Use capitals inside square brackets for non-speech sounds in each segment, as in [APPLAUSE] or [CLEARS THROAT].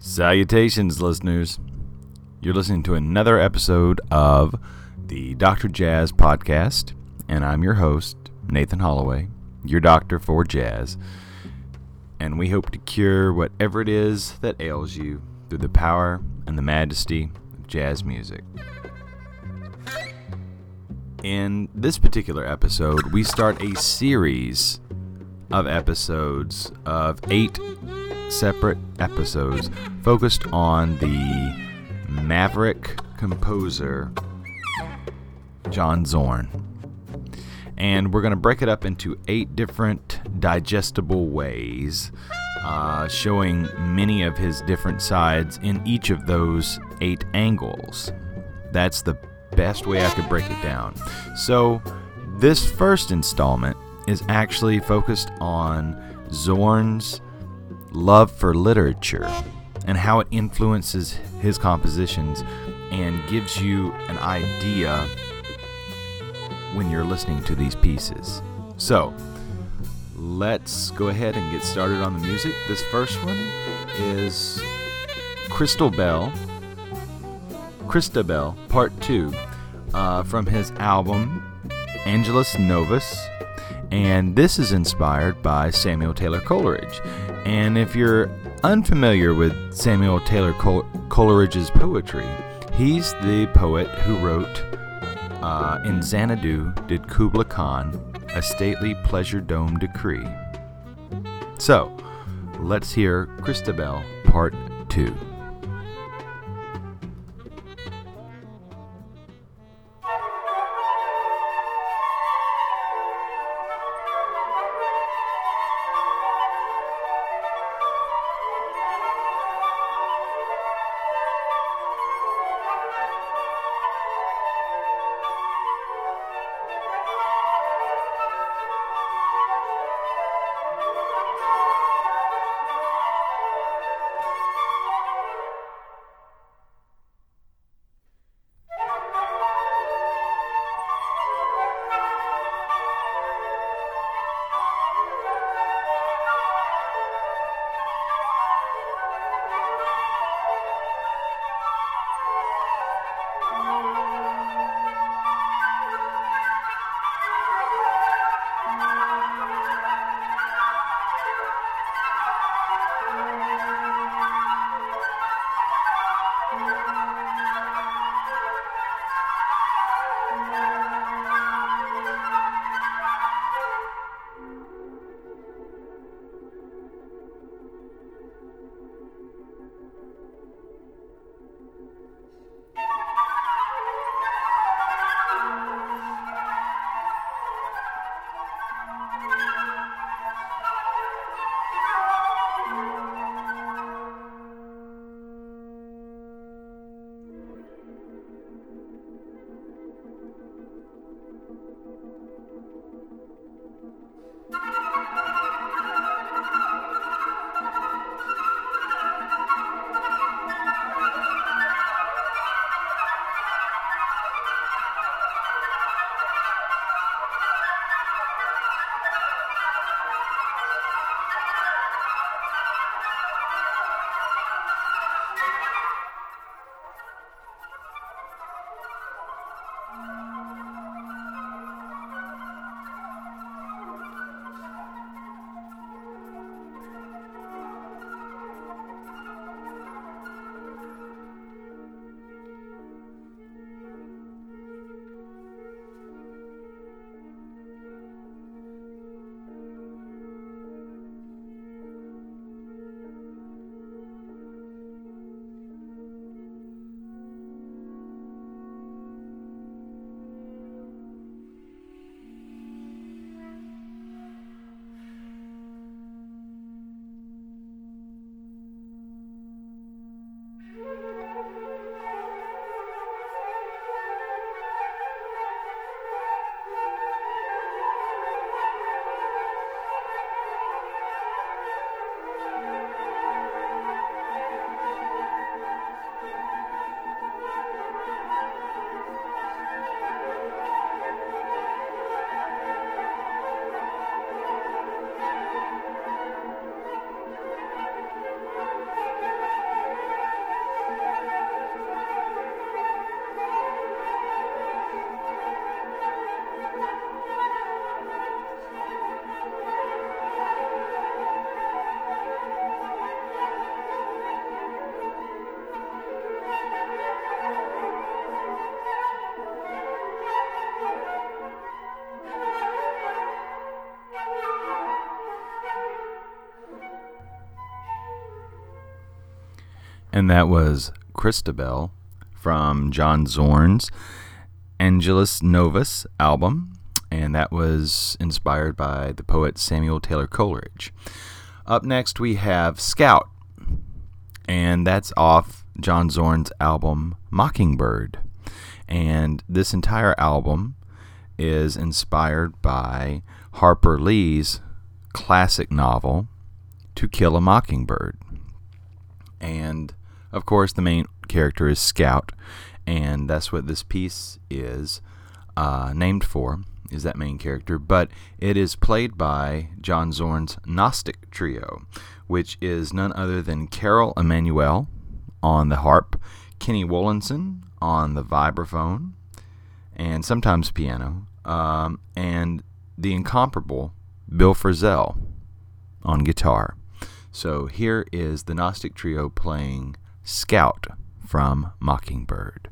Salutations, listeners. You're listening to another episode of the Dr. Jazz Podcast, and I'm your host, Nathan Holloway, your doctor for jazz. And we hope to cure whatever it is that ails you through the power and the majesty of jazz music. In this particular episode, we start a series of episodes of eight separate episodes focused on the maverick composer John Zorn. And we're going to break it up into eight different digestible ways, uh, showing many of his different sides in each of those eight angles. That's the best way I could break it down. So, this first installment is actually focused on Zorn's love for literature and how it influences his compositions and gives you an idea when you're listening to these pieces. So, let's go ahead and get started on the music. This first one is Crystal Bell, Christabel, Part 2, uh, from his album Angelus Novus. And this is inspired by Samuel Taylor Coleridge. And if you're unfamiliar with Samuel Taylor Col- Coleridge's poetry, he's the poet who wrote uh, In Xanadu did Kubla Khan a stately pleasure dome decree. So, let's hear Christabel Part 2. And that was Christabel from John Zorn's Angelus Novus album, and that was inspired by the poet Samuel Taylor Coleridge. Up next, we have Scout, and that's off John Zorn's album Mockingbird. And this entire album is inspired by Harper Lee's classic novel, To Kill a Mockingbird. Of course, the main character is Scout, and that's what this piece is uh, named for, is that main character. But it is played by John Zorn's Gnostic Trio, which is none other than Carol Emanuel on the harp, Kenny Wollesen on the vibraphone, and sometimes piano, um, and the incomparable Bill Frisell on guitar. So here is the Gnostic Trio playing Scout from Mockingbird.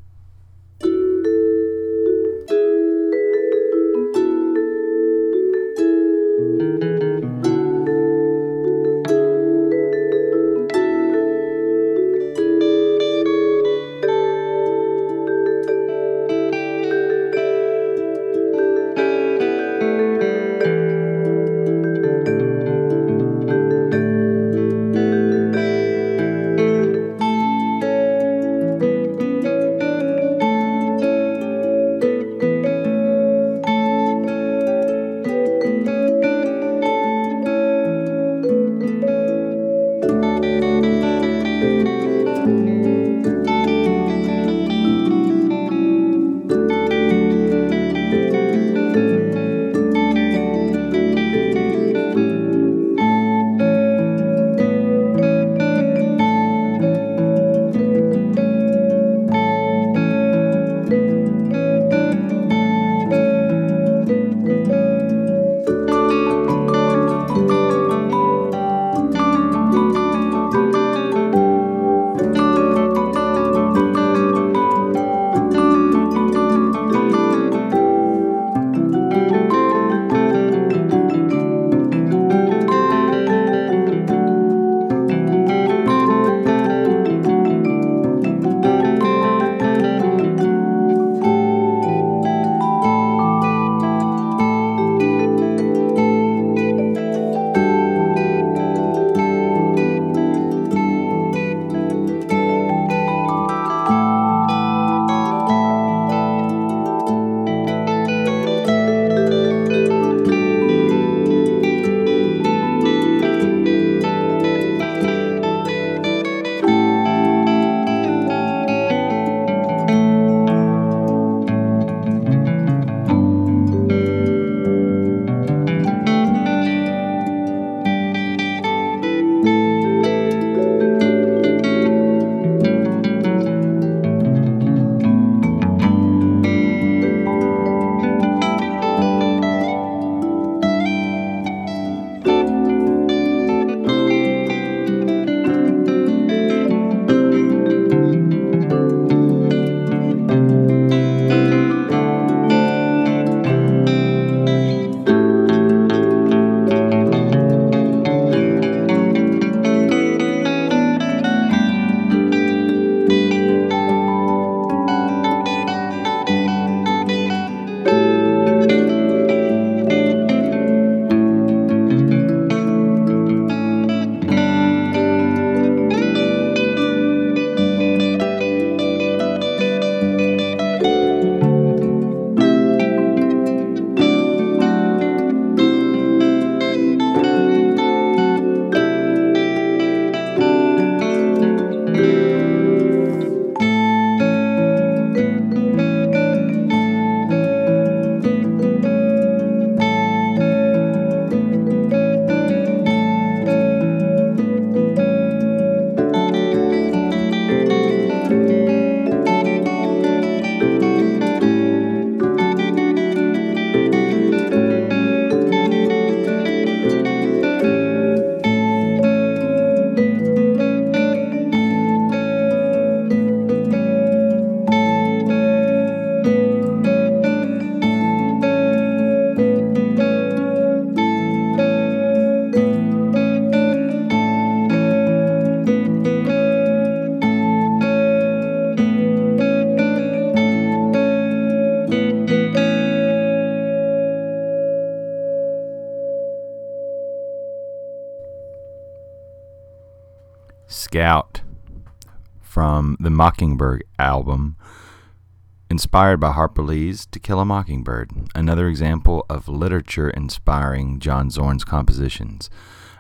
Inspired by Harper Lee's To Kill a Mockingbird, another example of literature inspiring John Zorn's compositions.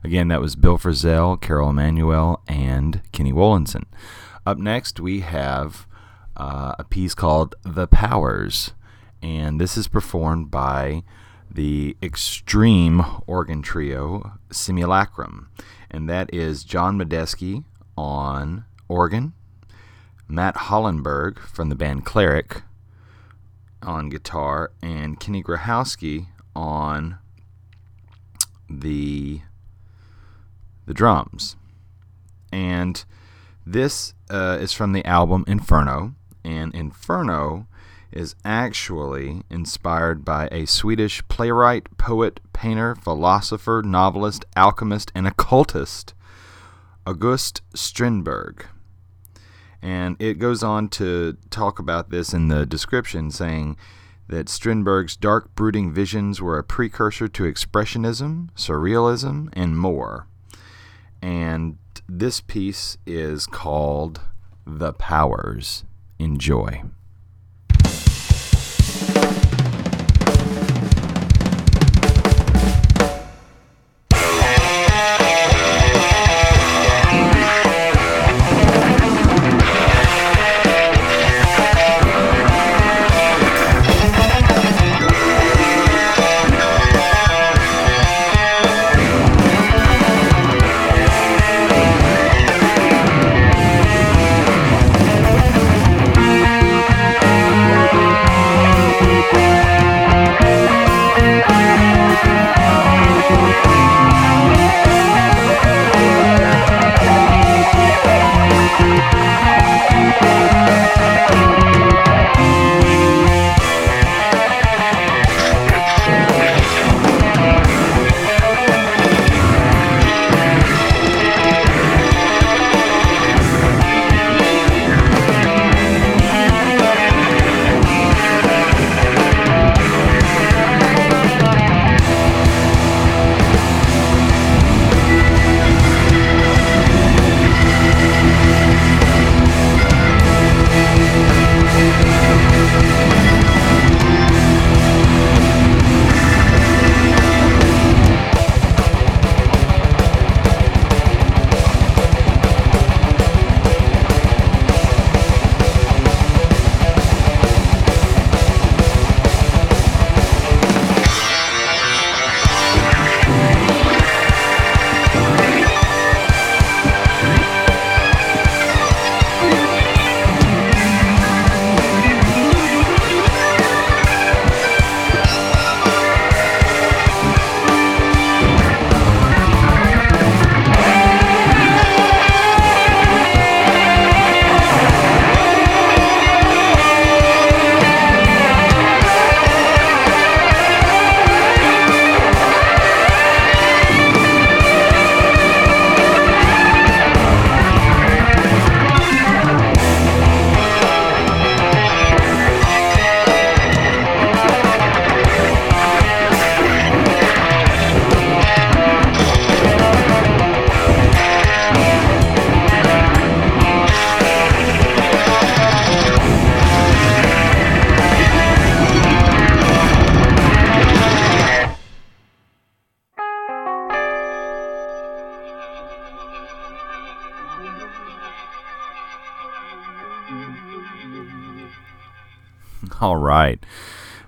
Again, that was Bill Frisell, Carol Emanuel, and Kenny Wollesen. Up next, we have uh, a piece called The Powers, and this is performed by the extreme organ trio Simulacrum, and that is John Medeski on organ, Matt Hollenberg from the band Cleric on guitar, and Kenny Grohowski on the the drums. And this uh, is from the album Inferno, and Inferno is actually inspired by a Swedish playwright, poet, painter, philosopher, novelist, alchemist, and occultist, August Strindberg. And it goes on to talk about this in the description, saying that Strindberg's dark, brooding visions were a precursor to Expressionism, Surrealism, and more. And this piece is called The Powers. Enjoy.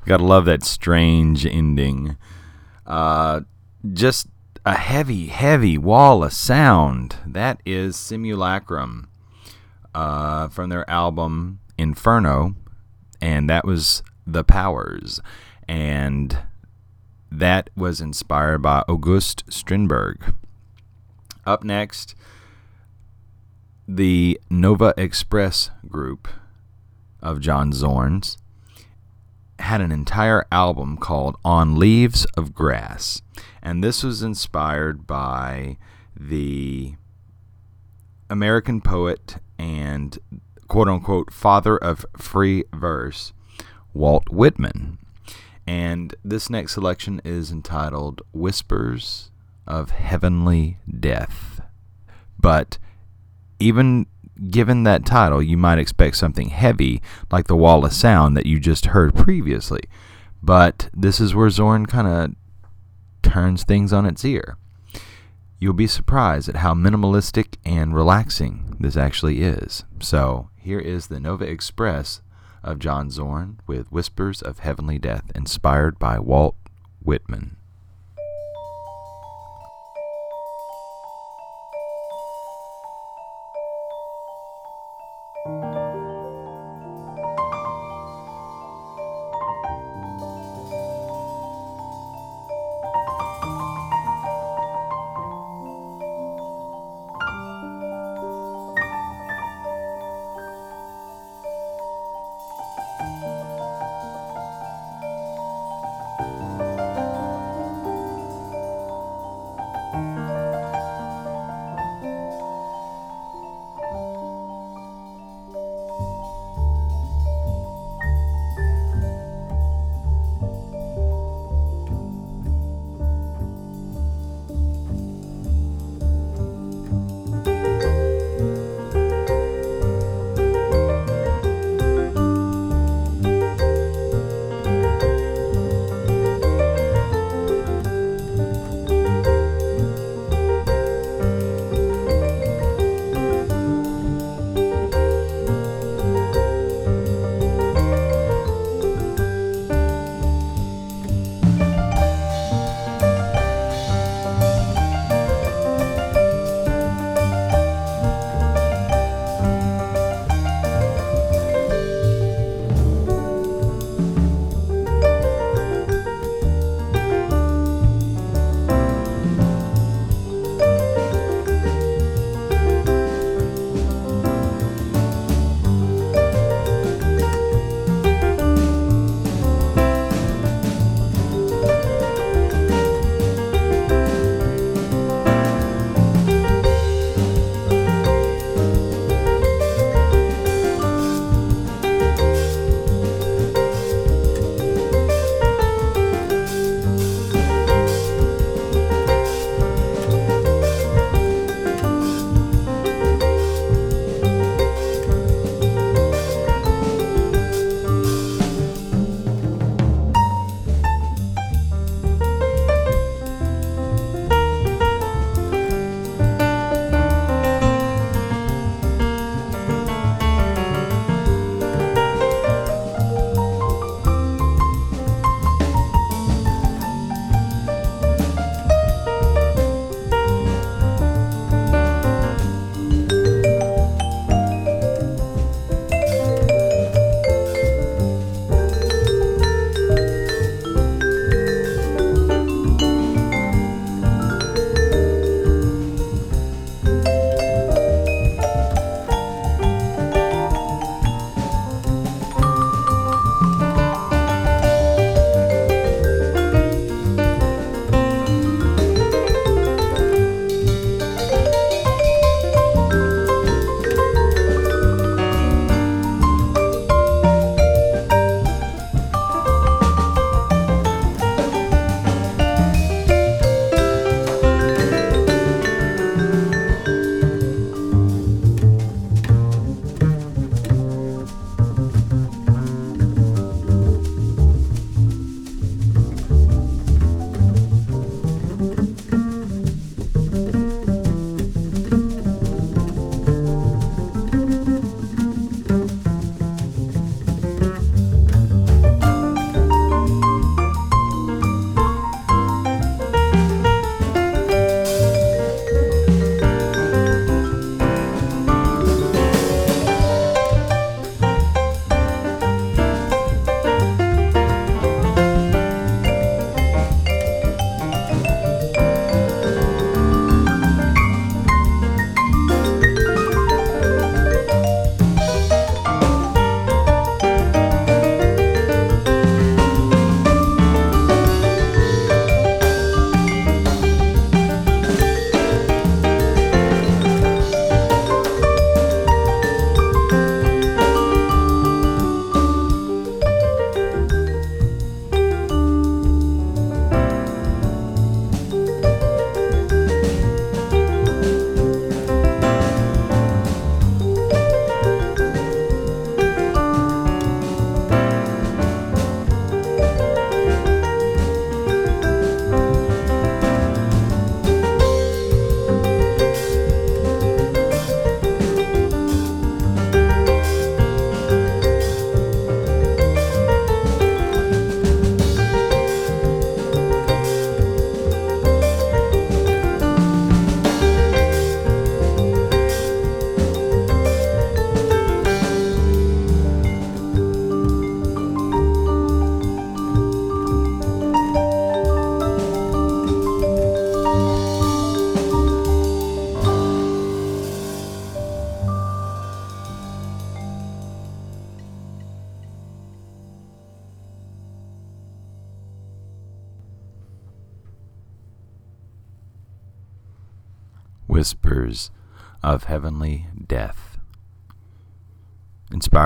Gotta love that strange ending. Uh, just a heavy, heavy wall of sound. That is Simulacrum uh, from their album Inferno, and that was The Powers. And that was inspired by August Strindberg. Up next, the Nova Express group of John Zorn's had an entire album called On Leaves of Grass. And this was inspired by the American poet and quote unquote father of free verse, Walt Whitman. And this next selection is entitled Whispers of Heavenly Death. But even given that title, you might expect something heavy like the Wall of Sound that you just heard previously. But this is where Zorn kind of turns things on its ear. You'll be surprised at how minimalistic and relaxing this actually is. So, here is the Nova Express of John Zorn with Whispers of Heavenly Death, inspired by Walt Whitman.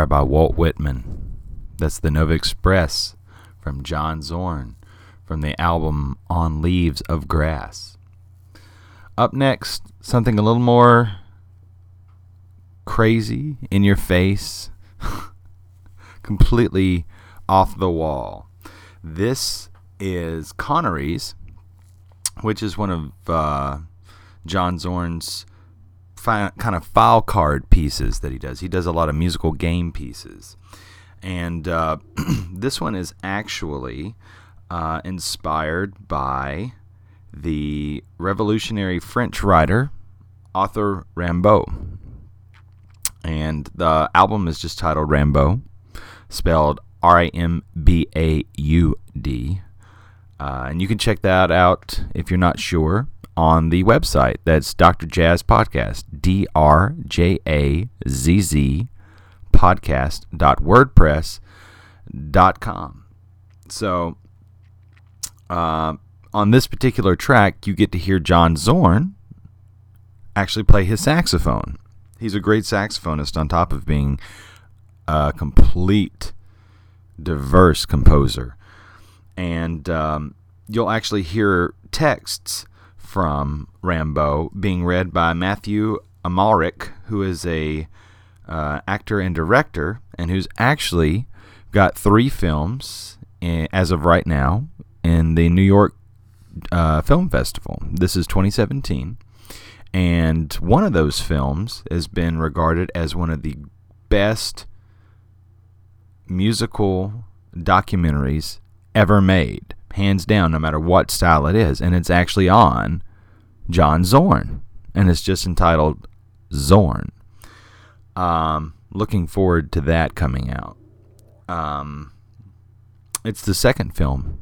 Inspired by Walt Whitman. That's the Nova Express from John Zorn from the album On Leaves of Grass. Up next, something a little more crazy, in your face, [LAUGHS] completely off the wall. This is Conneries, which is one of uh, John Zorn's fi- kind of file card pieces that he does. He does a lot of musical game pieces. And uh, [CLEARS THROAT] this one is actually uh, inspired by the revolutionary French writer Arthur Rimbaud. And the album is just titled Rimbaud, spelled R I M B A U D. Uh, and you can check that out if you're not sure on the website. That's Dr. Jazz Podcast, D R J A Z Z podcast.wordpress.com. So, uh, on this particular track, you get to hear John Zorn actually play his saxophone. He's a great saxophonist on top of being a complete, diverse composer. And um, you'll actually hear texts from Rimbaud being read by Matthew Amalric, who is a uh, actor and director, and who's actually got three films in, as of right now in the New York uh, Film Festival. This is 2017. And one of those films has been regarded as one of the best musical documentaries ever made, hands down, no matter what style it is. And it's actually on John Zorn. And it's just entitled Zorn. Um, looking forward to that coming out. Um, it's the second film,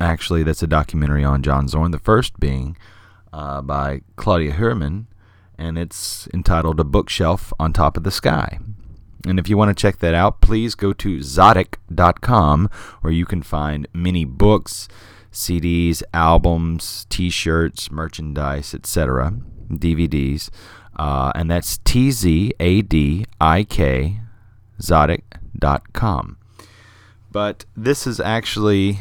actually, that's a documentary on John Zorn. The first being uh, by Claudia Heuermann, and it's entitled A Bookshelf on Top of the Sky. And if you want to check that out, please go to Tzadik.com where you can find many books, CDs, albums, t shirts, merchandise, etc., DVDs. Uh, and that's T Z A D I K, Tzadik.com. But this is actually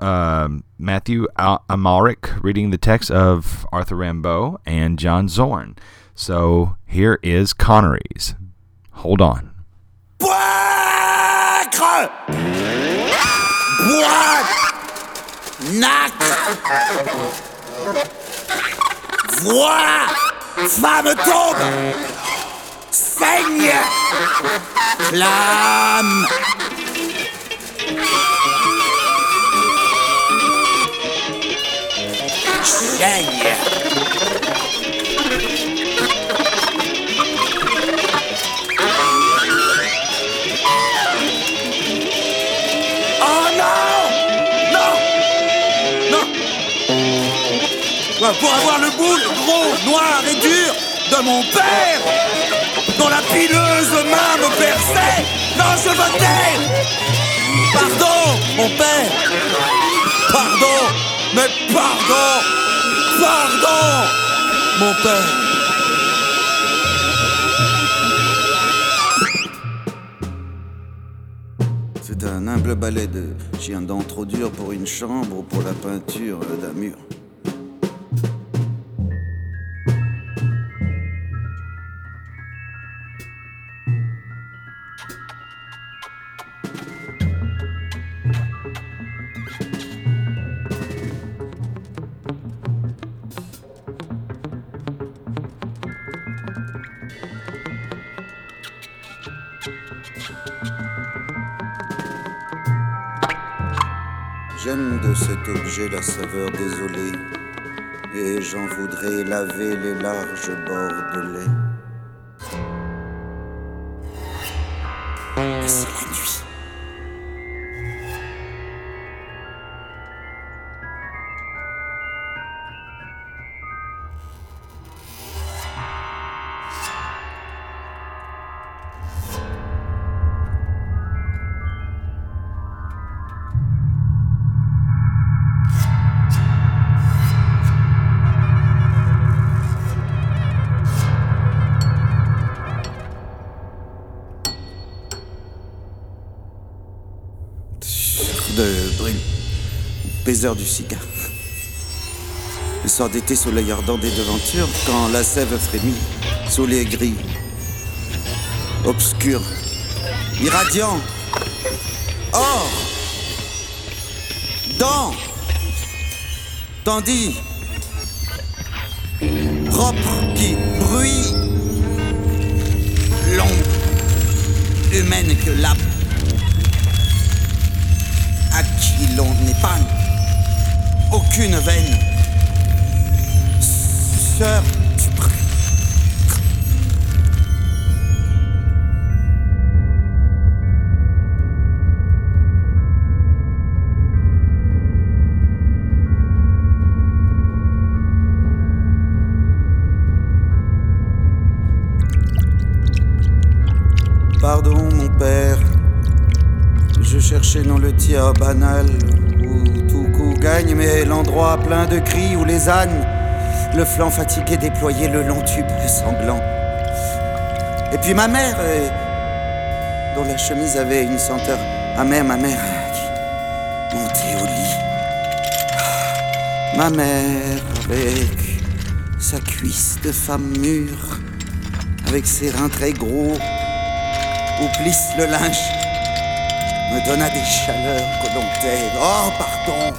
um, Matthew Amalric reading the text of Arthur Rimbaud and John Zorn. So here is Conneries. Hold on. Boîcre Bois Nacre Voix Femme tombe Saigne Flamme Pour avoir le boule gros, noir et dur de mon père. Dont la pileuse main me perçait Non, je veux taire Pardon, mon père. Pardon Mais pardon. Pardon Mon père. C'est un humble balai de chien dents trop dur pour une chambre ou pour la peinture d'un mur. Objet la saveur désolée, et j'en voudrais laver les larges bords de lait. Du cigare. Le soir d'été, soleil ardent des devantures, quand la sève frémit sous les gris, obscur, irradiant, or, dans, tandis, propre qui bruit, l'ombre humaine que l'âme aucune veine. Sœur Pardon, mon père. Je cherchais dans le tiers banal l'endroit plein de cris où les ânes, le flanc fatigué déployé le long tube sanglant. Et puis ma mère, euh, dont la chemise avait une senteur amère, ma mère euh, qui montait au lit. Ah, Ma mère avec sa cuisse de femme mûre, avec ses reins très gros, où plisse le linge me donna des chaleurs que. Oh, pardon.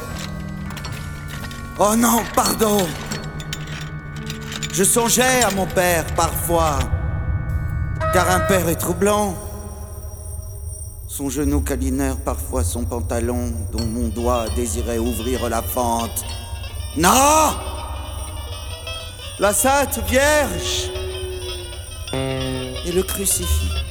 Oh non, pardon. Je songeais à mon père parfois, car un père est troublant. Son genou câlineur, parfois son pantalon, dont mon doigt désirait ouvrir la fente. Non La Sainte Vierge et le crucifix.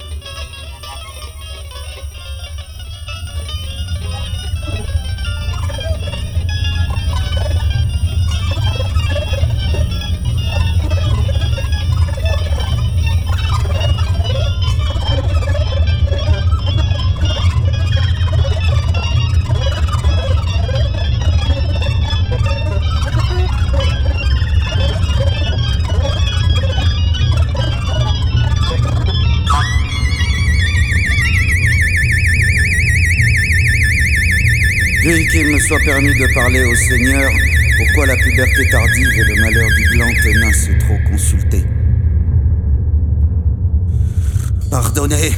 Soit permis de parler au Seigneur, pourquoi la puberté tardive et le malheur du blanc tenace trop consulté. Pardonnez.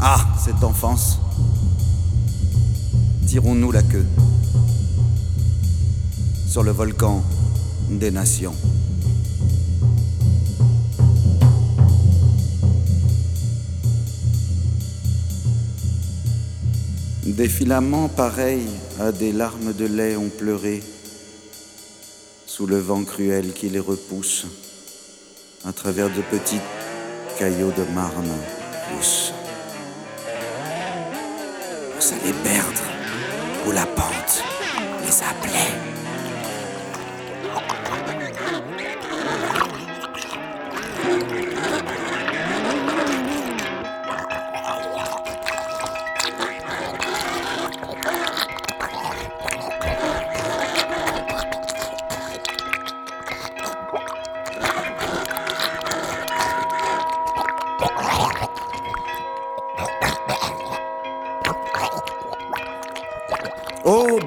Ah, cette enfance. Tirons-nous la queue sur le volcan des nations. Des filaments pareils à des larmes de lait ont pleuré sous le vent cruel qui les repousse à travers de petits caillots de marne poussent. Pour s'aller perdre où la pente les appelait.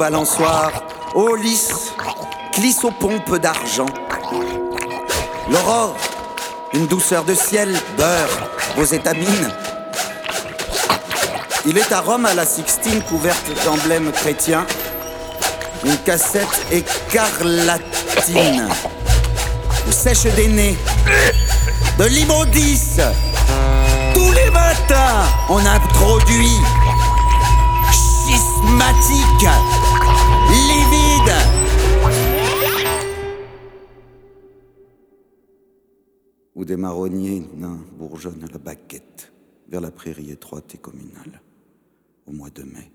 Ô balançoire, ô lys, glisse aux pompes d'argent. L'aurore, une douceur de ciel, beurre vos étamines. Il est à Rome à la Sixtine couverte d'emblèmes chrétiens. Une cassette écarlatine. Sèche des nez. De l'immondice. Tous les matins, on introduit schismatique, Des marronniers nains bourgeonnent à la baguette vers la prairie étroite et communale au mois de mai.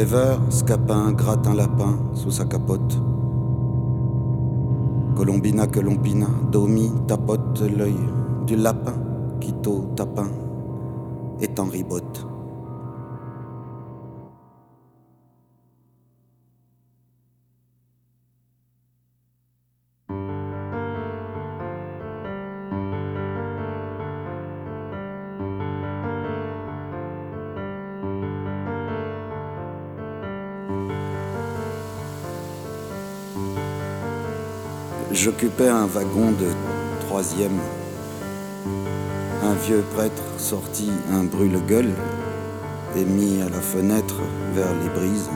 Rêveur, scapin gratte un lapin sous sa capote. Colombina, Colombina, Domi tapote l'œil du lapin, Quito tapin, est en ribote. J'occupais un wagon de troisième. Un vieux prêtre sortit un brûle-gueule et mis à la fenêtre vers les brises,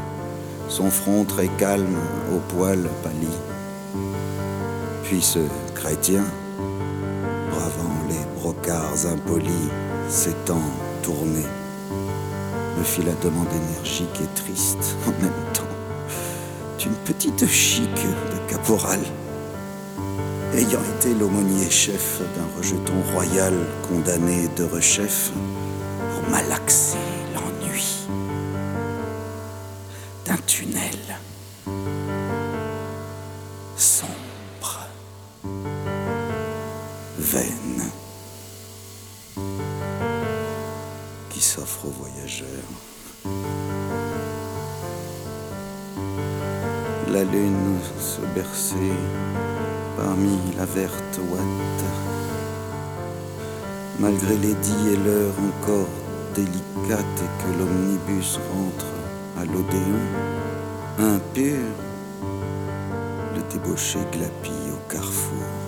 son front très calme, au poil pâli. Puis ce chrétien, bravant les brocards impolis, s'étant tourné, me fit la demande énergique et triste en même temps d'une petite chic de caporal ayant été l'aumônier chef d'un rejeton royal condamné de rechef pour malaxer Malgré les dix et l'heure encore délicate et que l'omnibus rentre à l'Odéon, impur, le débauché glapit au carrefour.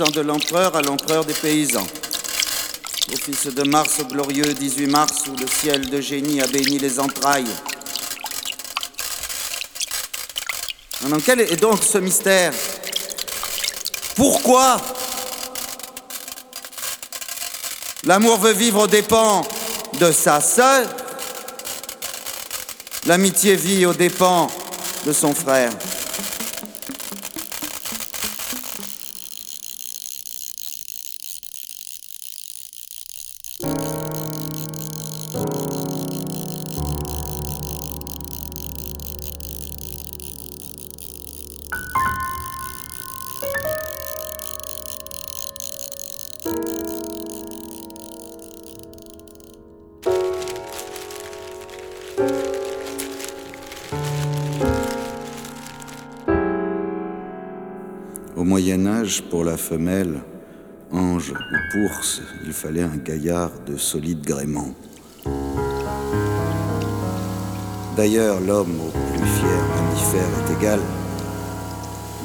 De l'empereur à l'empereur des paysans. Au fils de Mars, au glorieux 18 mars, où le ciel de génie a béni les entrailles. Dans quel est donc ce mystère? Pourquoi? L'amour veut vivre aux dépens de sa sœur. L'amitié vit aux dépens de son frère. Pour la femelle, ange ou bourse, il fallait un gaillard de solide gréement. D'ailleurs, l'homme au plus fier mammifère est égal.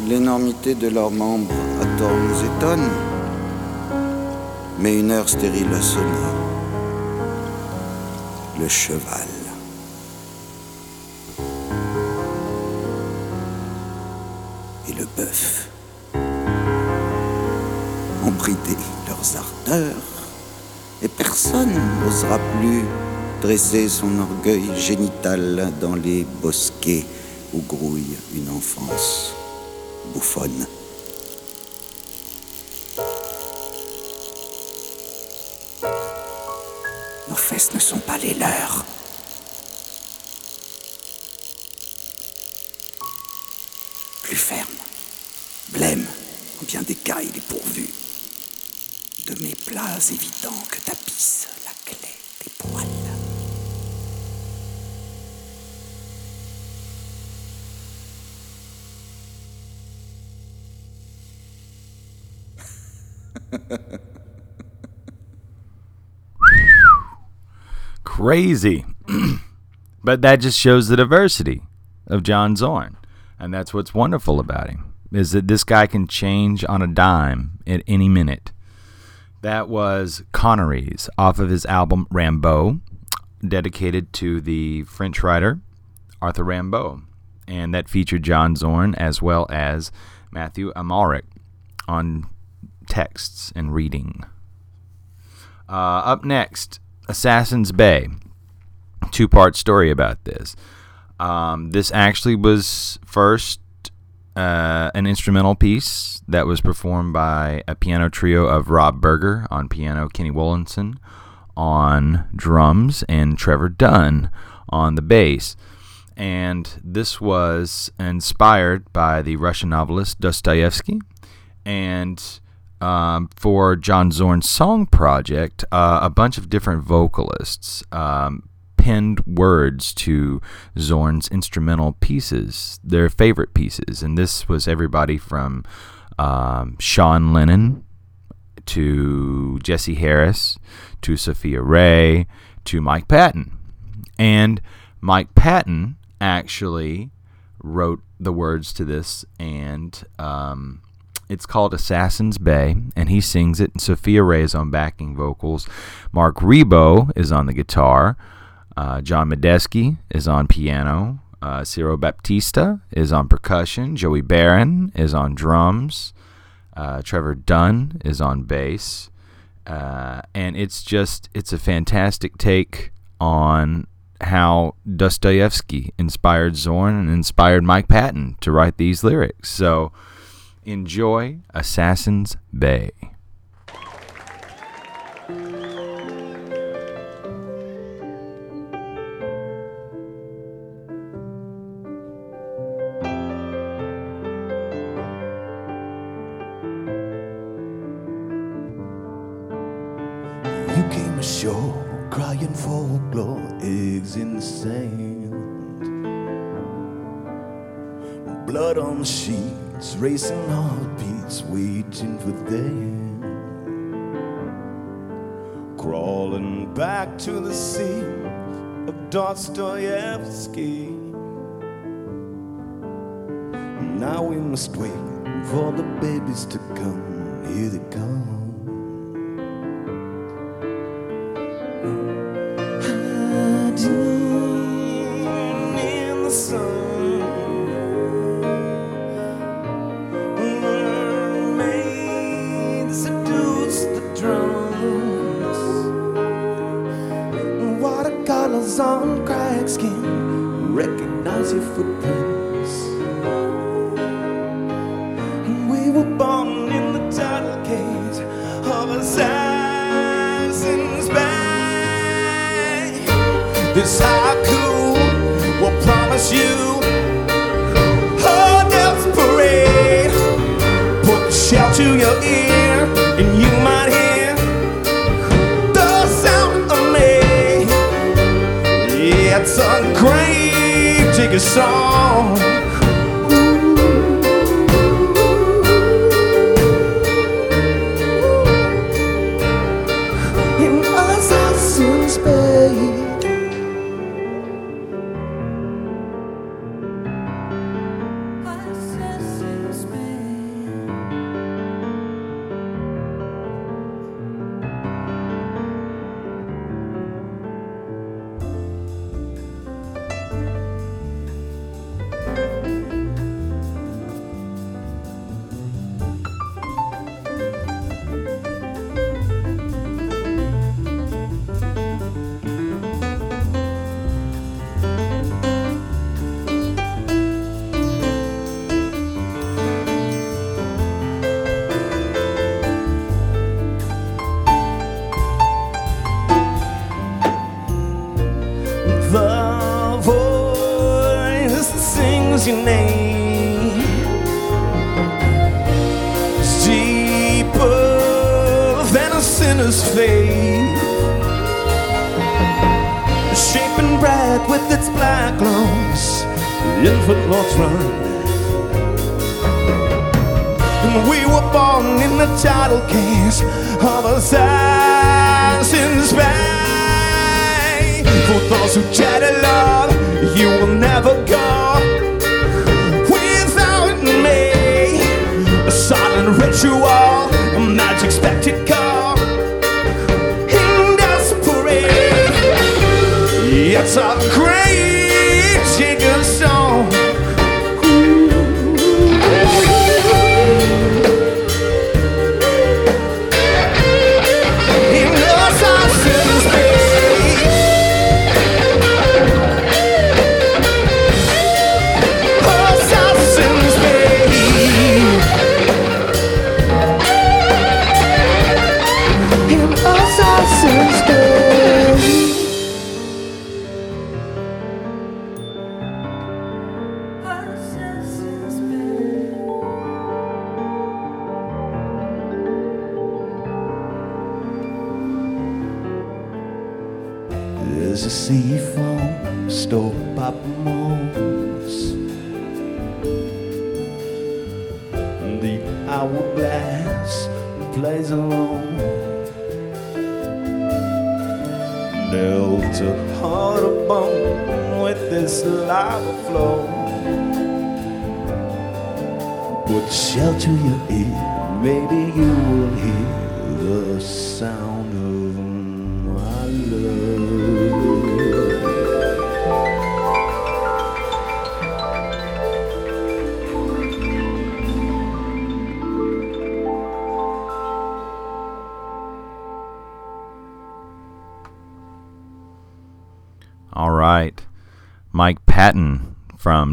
L'énormité de leurs membres à tort nous étonne, mais une heure stérile a sonné. Le cheval. Et le bœuf bridé leurs ardeurs, et personne n'osera plus dresser son orgueil génital dans les bosquets où grouille une enfance bouffonne. Crazy. [CLEARS THROAT] but that just shows the diversity of John Zorn. And that's what's wonderful about him is that this guy can change on a dime at any minute. That was Conneries off of his album Rimbaud, dedicated to the French writer Arthur Rimbaud. And that featured John Zorn as well as Matthew Amalric on texts and reading. Uh, up next, Assassin's Bay. Two part story about this. Um, this actually was first uh, an instrumental piece that was performed by a piano trio of Rob Burger on piano, Kenny Wollesen on drums, and Trevor Dunn on the bass. And this was inspired by the Russian novelist Dostoevsky. And um, for John Zorn's song project, uh, a bunch of different vocalists um, penned words to Zorn's instrumental pieces, their favorite pieces. And this was everybody from um, Sean Lennon to Jesse Harris to Sofia Rei to Mike Patton. And Mike Patton actually wrote the words to this and um, it's called Assassin's Bay, and he sings it. And Sofia Rei is on backing vocals. Marc Ribot is on the guitar. Uh, John Medeski is on piano. Uh, Cyro Baptista is on percussion. Joey Baron is on drums. Uh, Trevor Dunn is on bass. Uh, and it's just, it's a fantastic take on how Dostoevsky inspired Zorn and inspired Mike Patton to write these lyrics. So enjoy Assassin's Bay. You sheets, racing heartbeats, waiting for them. Crawling back to the sea of Dostoevsky. Now we must wait for the babies to come. Here they come. In the sun. On cracked skin. Recognize your footprints.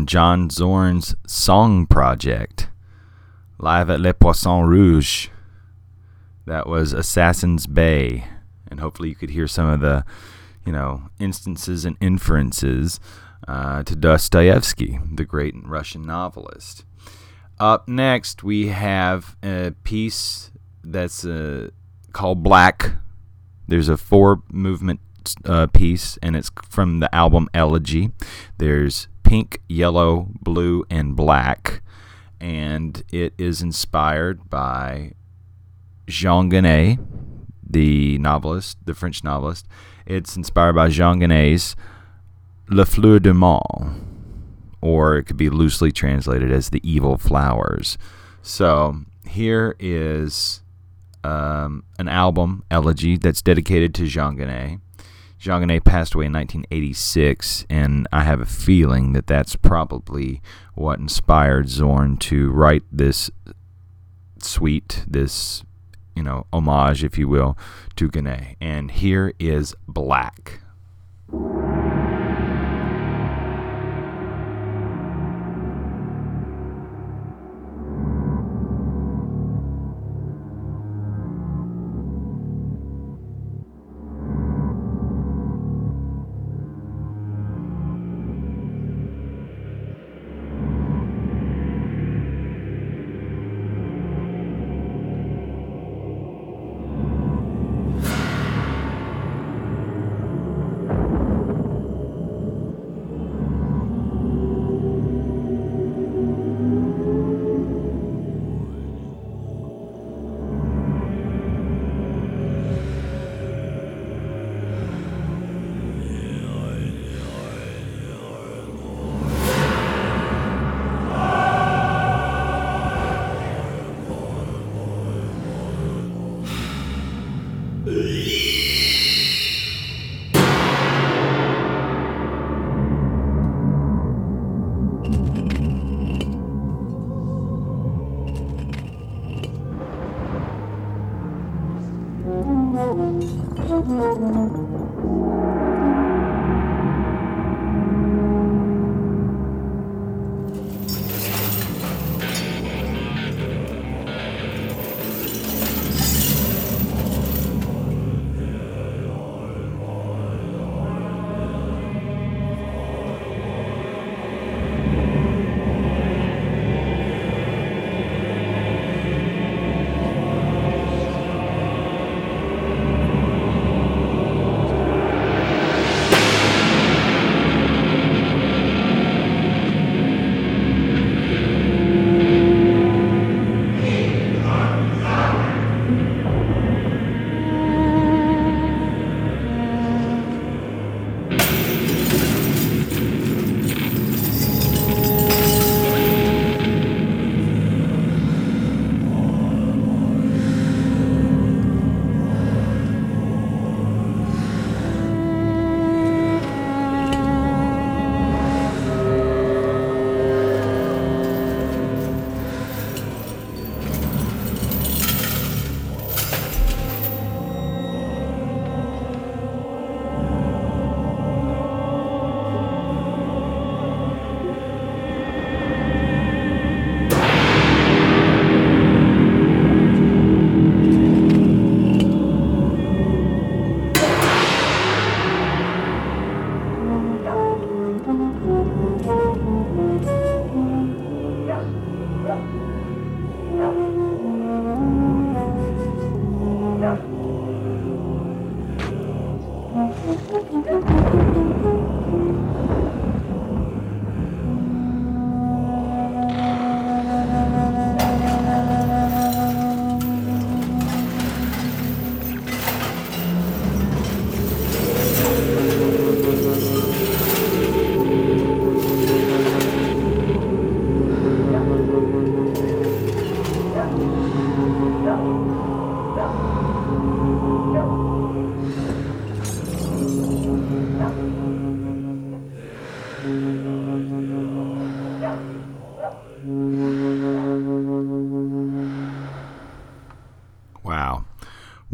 John Zorn's Song Project. Live at Le Poisson Rouge. That was Assassin's Bay. And hopefully you could hear some of the, you know, instances and inferences uh, to Dostoevsky, the great Russian novelist. Up next, we have a piece that's uh, called Black. There's a four movement uh, piece, and it's from the album Elegy. There's pink, yellow, blue, and black, and it is inspired by Jean Genet, the novelist, the French novelist. It's inspired by Jean Genet's Le Fleur du Mal, or it could be loosely translated as the evil flowers. So here is um, an album, Elegy, that's dedicated to Jean Genet. Jean Genet passed away in 1986, and I have a feeling that that's probably what inspired Zorn to write this suite, this, you know, homage, if you will, to Genet. And here is Black.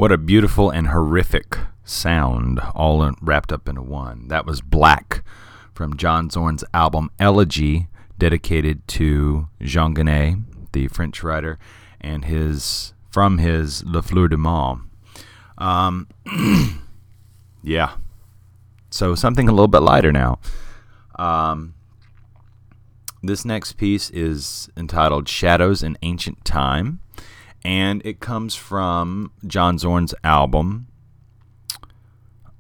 What a beautiful and horrific sound, all wrapped up into one. That was Black from John Zorn's album Elegy, dedicated to Jean Genet, the French writer, and his from his Le Fleur du Mal. Um, [CLEARS THROAT] yeah. So something a little bit lighter now. Um, this next piece is entitled Shadows in Ancient Time, and it comes from John Zorn's album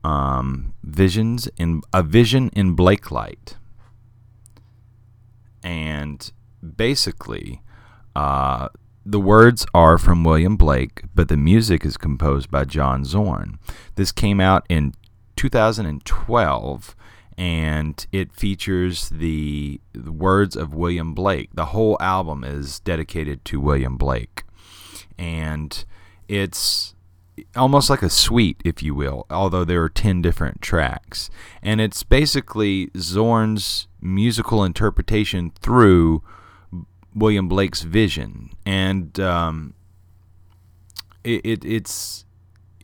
um, Visions in A Vision in Blakelight. And basically, uh, the words are from William Blake, but the music is composed by John Zorn. This came out in 2012 and it features the, the, words of William Blake. The whole album is dedicated to William Blake, and it's almost like a suite, if you will, although there are 10 different tracks. And it's basically Zorn's musical interpretation through William Blake's vision. And um, it, it, it's,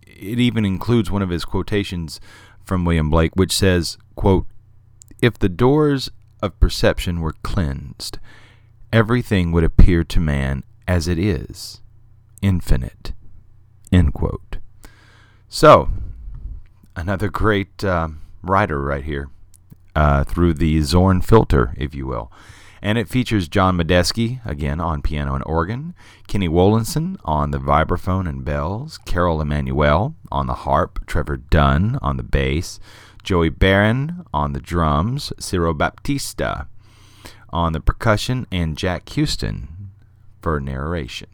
it even includes one of his quotations from William Blake, which says, quote, If the doors of perception were cleansed, everything would appear to man as it is, infinite. End quote. So, another great uh, writer right here uh, through the Zorn filter, if you will. And it features John Medeski, again on piano and organ, Kenny Wollesen on the vibraphone and bells, Carol Emanuel on the harp, Trevor Dunn on the bass, Joey Baron on the drums, Cyro Baptista on the percussion, and Jack Huston for narration.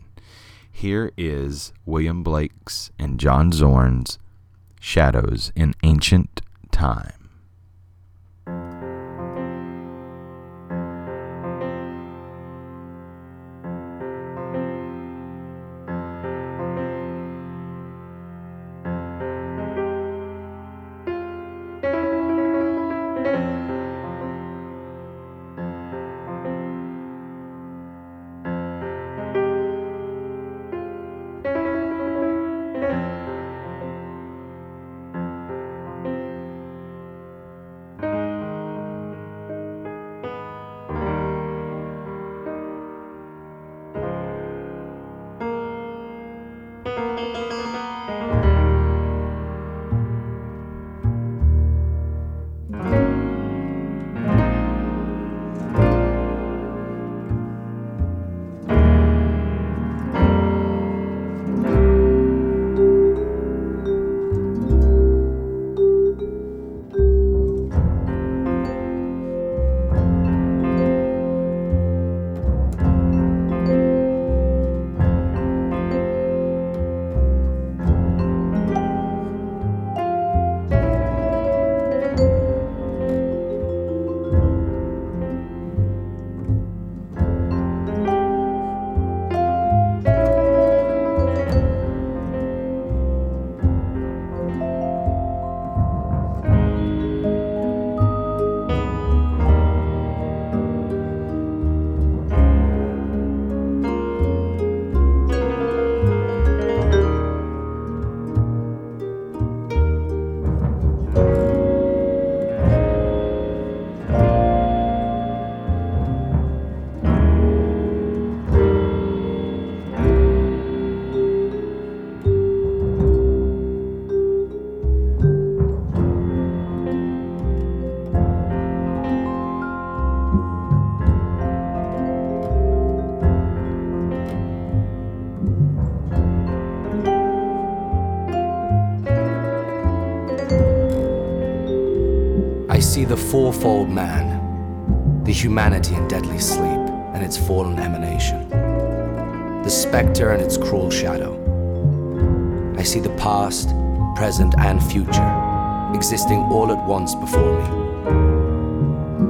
Here is William Blake's and John Zorn's Shadows in Ancient Time. Fourfold man, the humanity in deadly sleep and its fallen emanation, the spectre and its cruel shadow. I see the past, present, and future existing all at once before me.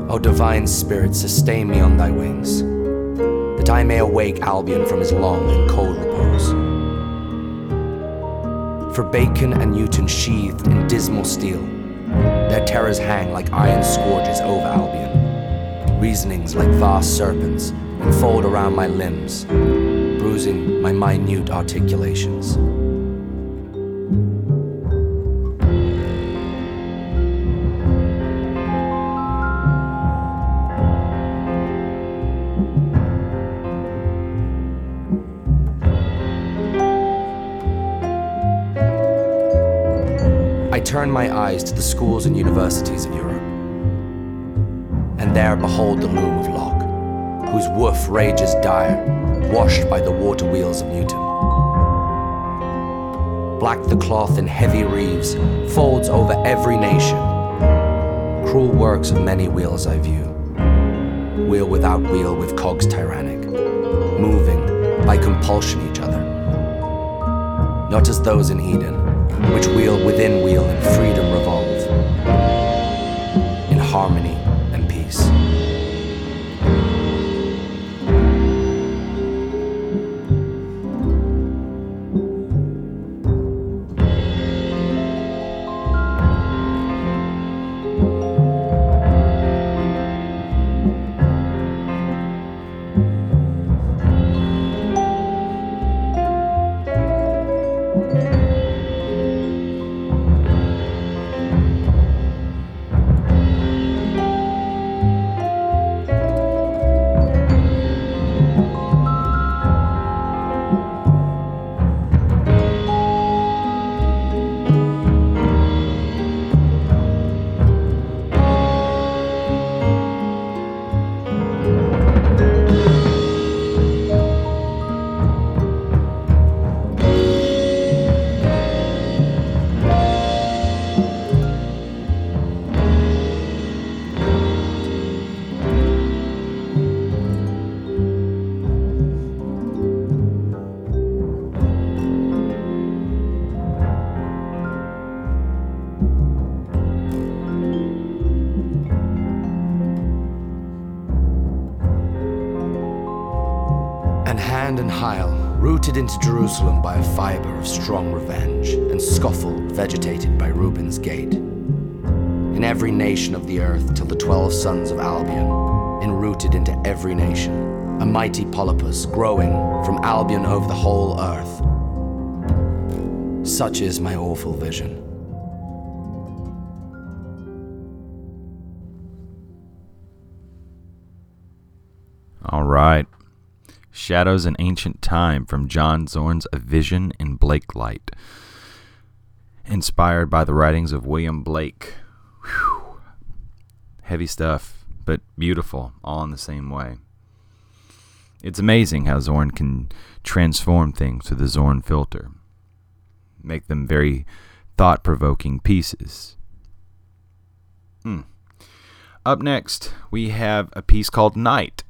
O divine spirit, sustain me on thy wings, that I may awake Albion from his long and cold repose. For Bacon and Newton sheathed in dismal steel, their terrors hang like iron scourges over Albion. Reasonings like vast serpents enfold around my limbs, bruising my minute articulations. Turn my eyes to the schools and universities of Europe, and there behold the loom of Locke, whose woof rages dire, washed by the water wheels of Newton. Black the cloth in heavy reeves folds over every nation. Cruel works of many wheels I view, wheel without wheel with cogs tyrannic, moving by compulsion each other. Not as those in Eden, which wheel within wheel in freedom revolve, in harmony Hyle, rooted into Jerusalem by a fibre of strong revenge, and Scoffle vegetated by Reuben's gate. In every nation of the earth, till the twelve sons of Albion, enrooted into every nation, a mighty polypus growing from Albion over the whole earth. Such is my awful vision. Shadows in Ancient Time from John Zorn's A Vision in Blakelight. Inspired by the writings of William Blake. Whew. Heavy stuff, but beautiful, all in the same way. It's amazing how Zorn can transform things through the Zorn filter, make them very thought provoking pieces. Hmm. Up next, we have a piece called Night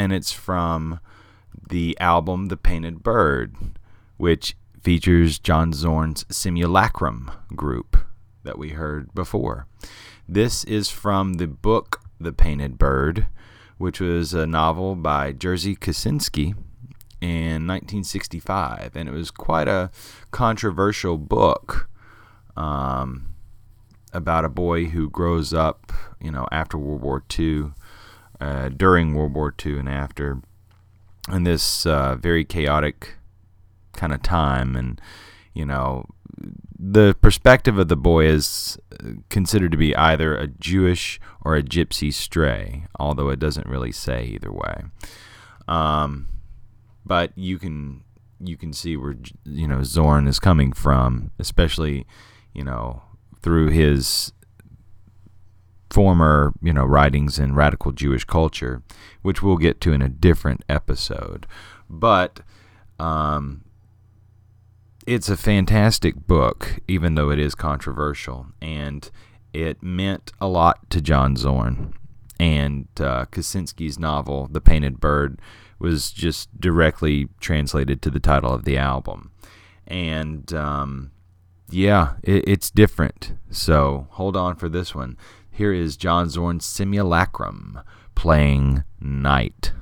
and it's from the album The Painted Bird, which features John Zorn's Simulacrum group that we heard before. This is from the book The Painted Bird, which was a novel by Jerzy Kosinski in 1965, and it was quite a controversial book um, about a boy who grows up, you know, after World War II uh, during World War II and after, in this uh, very chaotic kind of time. And, you know, the perspective of the boy is considered to be either a Jewish or a gypsy stray, although it doesn't really say either way. Um, but you can you can see where you know Zorn is coming from, especially you know through his former, you know, writings in radical Jewish culture, which we'll get to in a different episode. But um, it's a fantastic book, even though it is controversial, and it meant a lot to John Zorn. And uh, Kosinski's novel, The Painted Bird, was just directly translated to the title of the album. And um, yeah, it, it's different. So hold on for this one. Here is John Zorn's Simulacrum playing Night.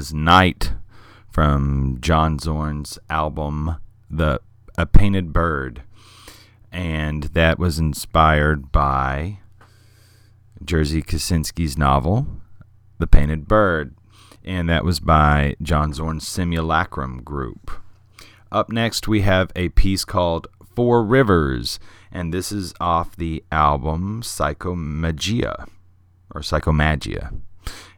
Was Night from John Zorn's album The A Painted Bird. And that was inspired by Jerzy Kosinski's novel The Painted Bird. And that was by John Zorn's Simulacrum group. Up next, we have a piece called Four Rivers, and this is off the album Psychomagia or Psychomagia.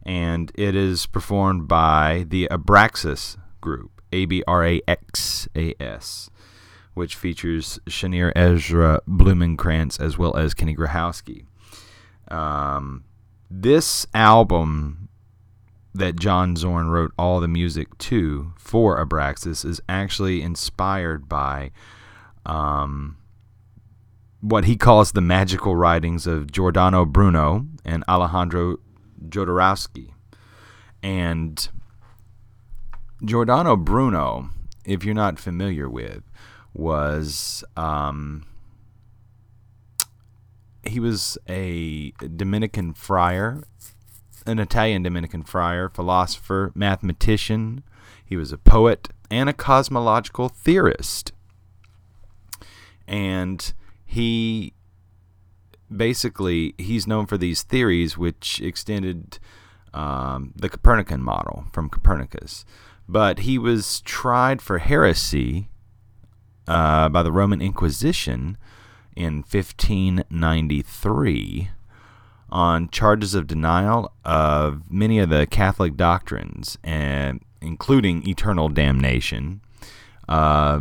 And it is performed by the Abraxas group, A B R A X A S, which features Shanir Ezra Blumenkrantz as well as Kenny Grohowski. Um, this album that John Zorn wrote all the music to for Abraxas is actually inspired by um, what he calls the magical writings of Giordano Bruno and Alejandro Jodorowsky. And Giordano Bruno, if you're not familiar with, was um, he was a Dominican friar, an Italian Dominican friar, philosopher, mathematician. He was a poet and a cosmological theorist. And he basically he's known for these theories which extended um, the Copernican model from Copernicus. But he was tried for heresy uh, by the Roman Inquisition in 1593 on charges of denial of many of the Catholic doctrines, and including eternal damnation, uh,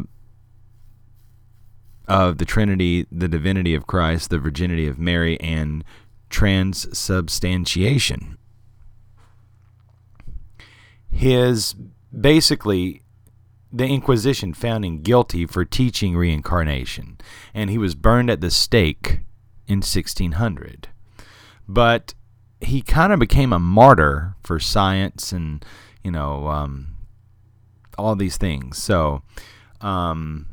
of the Trinity, the divinity of Christ, the virginity of Mary, and transubstantiation. His basically the Inquisition found him guilty for teaching reincarnation, and he was burned at the stake in 1600. But he kind of became a martyr for science and, you know, um, all these things. So, um,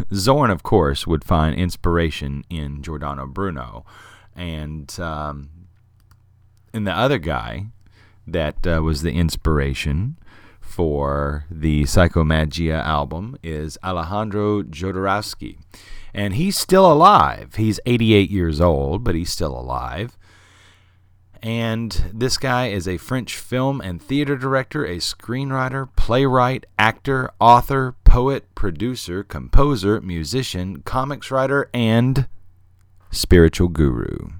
[LAUGHS] Zorn, of course, would find inspiration in Giordano Bruno. And, um, and the other guy that uh, was the inspiration for the Psychomagia album is Alejandro Jodorowsky. And he's still alive. He's 88 years old, but he's still alive. And this guy is a French film and theater director, a screenwriter, playwright, actor, author, poet, producer, composer, musician, comics writer, and spiritual guru.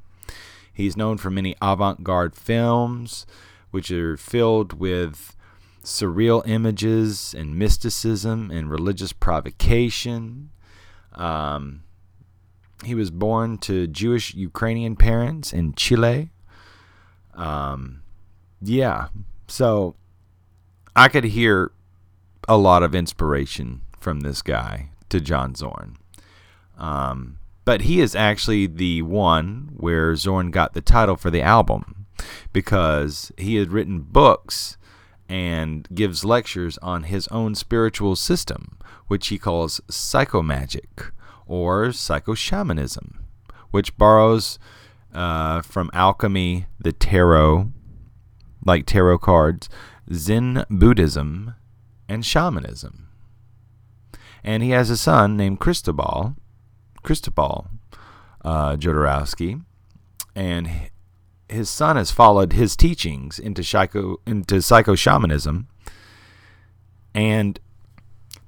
He's known for many avant garde films, which are filled with surreal images and mysticism and religious provocation. Um, he was born to Jewish Ukrainian parents in Chile. Um, yeah, so I could hear a lot of inspiration from this guy to John Zorn. Um, but he is actually the one where Zorn got the title for the album because he had written books and gives lectures on his own spiritual system, which he calls psychomagic or psychoshamanism, which borrows uh, from alchemy, the tarot, like tarot cards, Zen Buddhism, and shamanism. And he has a son named Cristobal, Cristobal uh, Jodorowsky, and his son has followed his teachings into psycho into psycho shamanism, and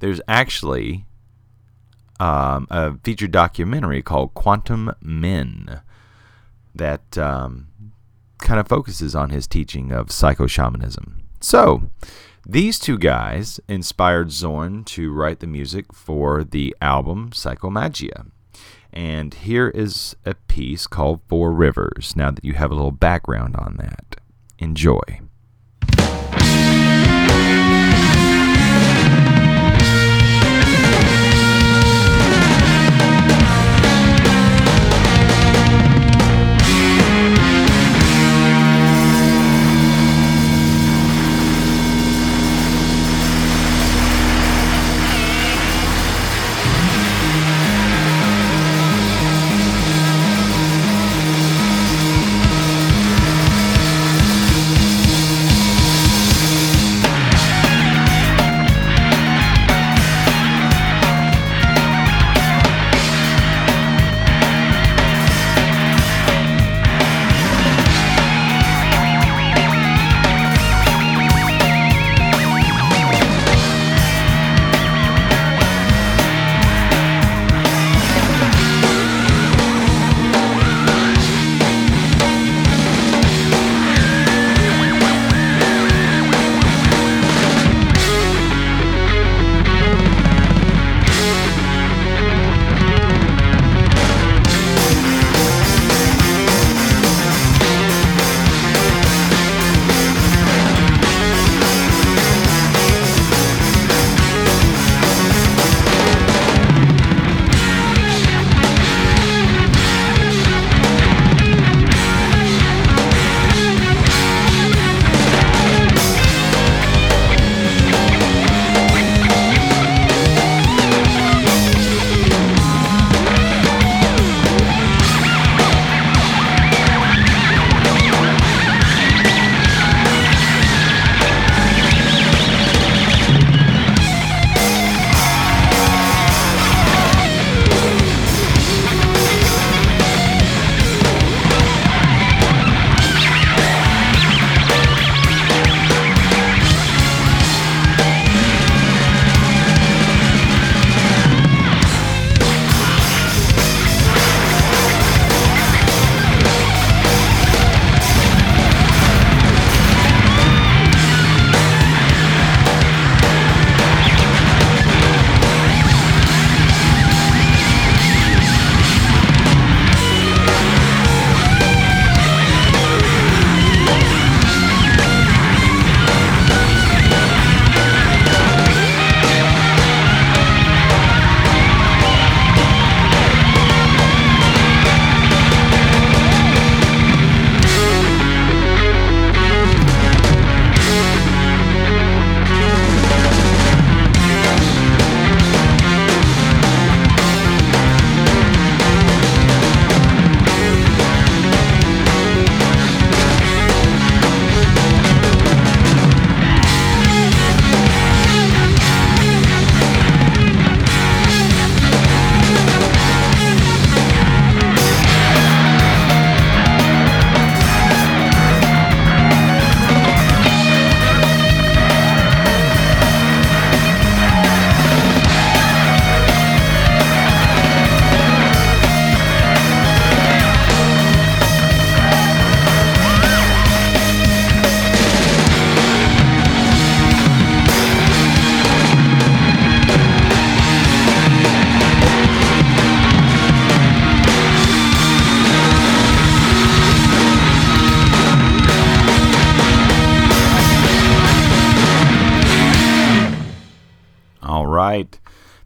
there's actually um, a featured documentary called Quantum Men that um, kind of focuses on his teaching of psycho shamanism. So, these two guys inspired Zorn to write the music for the album Psychomagia. And here is a piece called Four Rivers, now that you have a little background on that. Enjoy.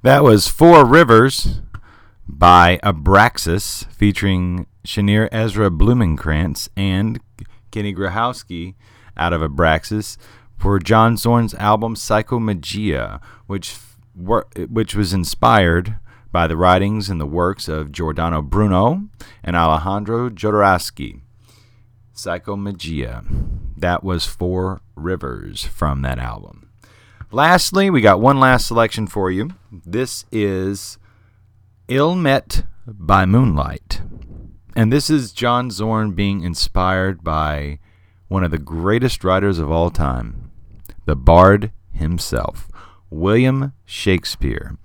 That was Four Rivers by Abraxas featuring Shanir Ezra Blumenkrantz and Kenny Grohowski out of Abraxas for John Zorn's album Psychomagia, which which was inspired by the writings and the works of Giordano Bruno and Alejandro Jodorowsky. Psychomagia. That was Four Rivers from that album. Lastly, we got one last selection for you. This is Ill Met by Moonlight. And this is John Zorn being inspired by one of the greatest writers of all time, the bard himself, William Shakespeare,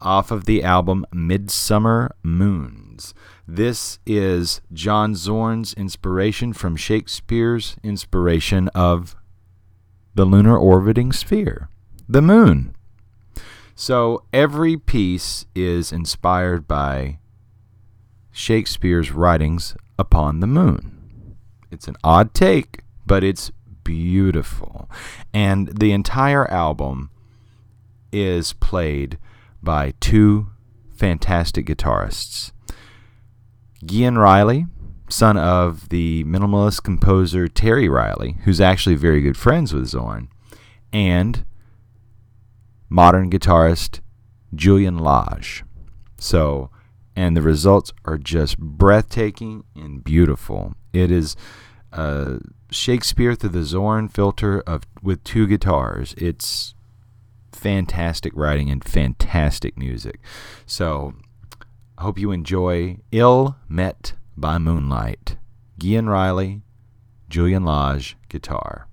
off of the album Midsummer Moons. This is John Zorn's inspiration from Shakespeare's inspiration of the lunar orbiting sphere, the moon. So every piece is inspired by Shakespeare's writings upon the moon. It's an odd take, but it's beautiful. And the entire album is played by two fantastic guitarists. Gyan Riley, son of the minimalist composer Terry Riley, who's actually very good friends with Zorn, and modern guitarist Julian Lage. So, and the results are just breathtaking and beautiful. It is Shakespeare through the Zorn filter of with two guitars. It's fantastic writing and fantastic music. So, I hope you enjoy Ill Met by Moonlight. Gyan Riley, Julian Lage, guitar.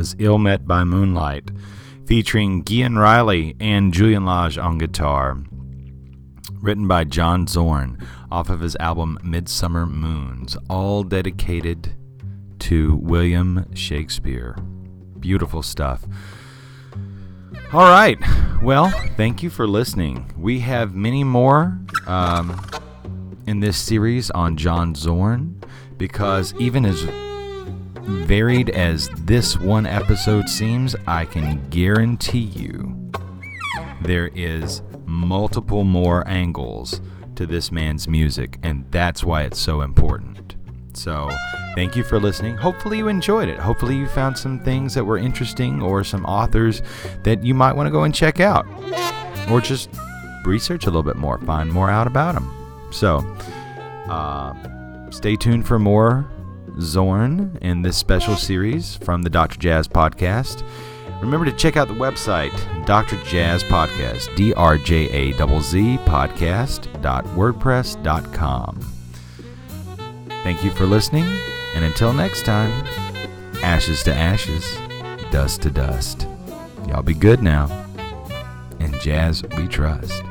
Was Ill Met by Moonlight, featuring Gyan Riley and Julian Lage on guitar. Written by John Zorn off of his album Midsummer Moons, all dedicated to William Shakespeare. Beautiful stuff. All right. Well, thank you for listening. We have many more um, in this series on John Zorn because even as varied as this one episode seems, I can guarantee you there is multiple more angles to this man's music, and that's why it's so important. So, thank you for listening. Hopefully, you enjoyed it. Hopefully, you found some things that were interesting or some authors that you might want to go and check out, or just research a little bit more, find more out about them. So, uh, stay tuned for more Zorn in this special series from the Dr. Jazz Podcast. Remember to check out the website, Dr. Jazz Podcast, D R J A Z podcast.wordpress.com. Thank you for listening, and until next time, ashes to ashes, dust to dust. Y'all be good now, and jazz we trust.